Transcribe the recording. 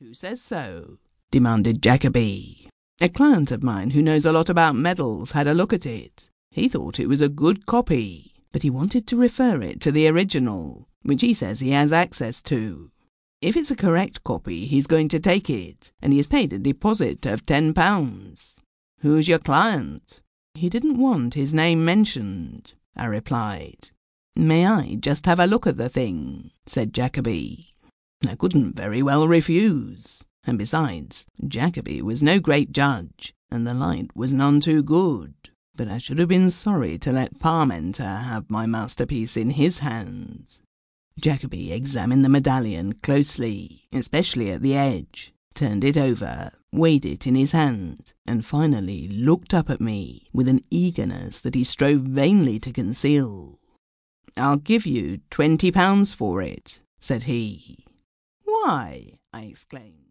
Who says so? demanded Jacoby. A client of mine who knows a lot about medals had a look at it. He thought it was a good copy, but he wanted to refer it to the original, which he says he has access to. If it's a correct copy, he's going to take it, and he has paid a deposit of ten pounds. Who's your client? He didn't want his name mentioned, I replied. May I just have a look at the thing? said Jacoby. I couldn't very well refuse. And besides, Jacoby was no great judge, and the light was none too good. But I should have been sorry to let Parmenter have my masterpiece in his hands. Jacoby examined the medallion closely, especially at the edge, turned it over, weighed it in his hand, and finally looked up at me with an eagerness that he strove vainly to conceal. I'll give you twenty pounds for it, said he. Why? I exclaimed.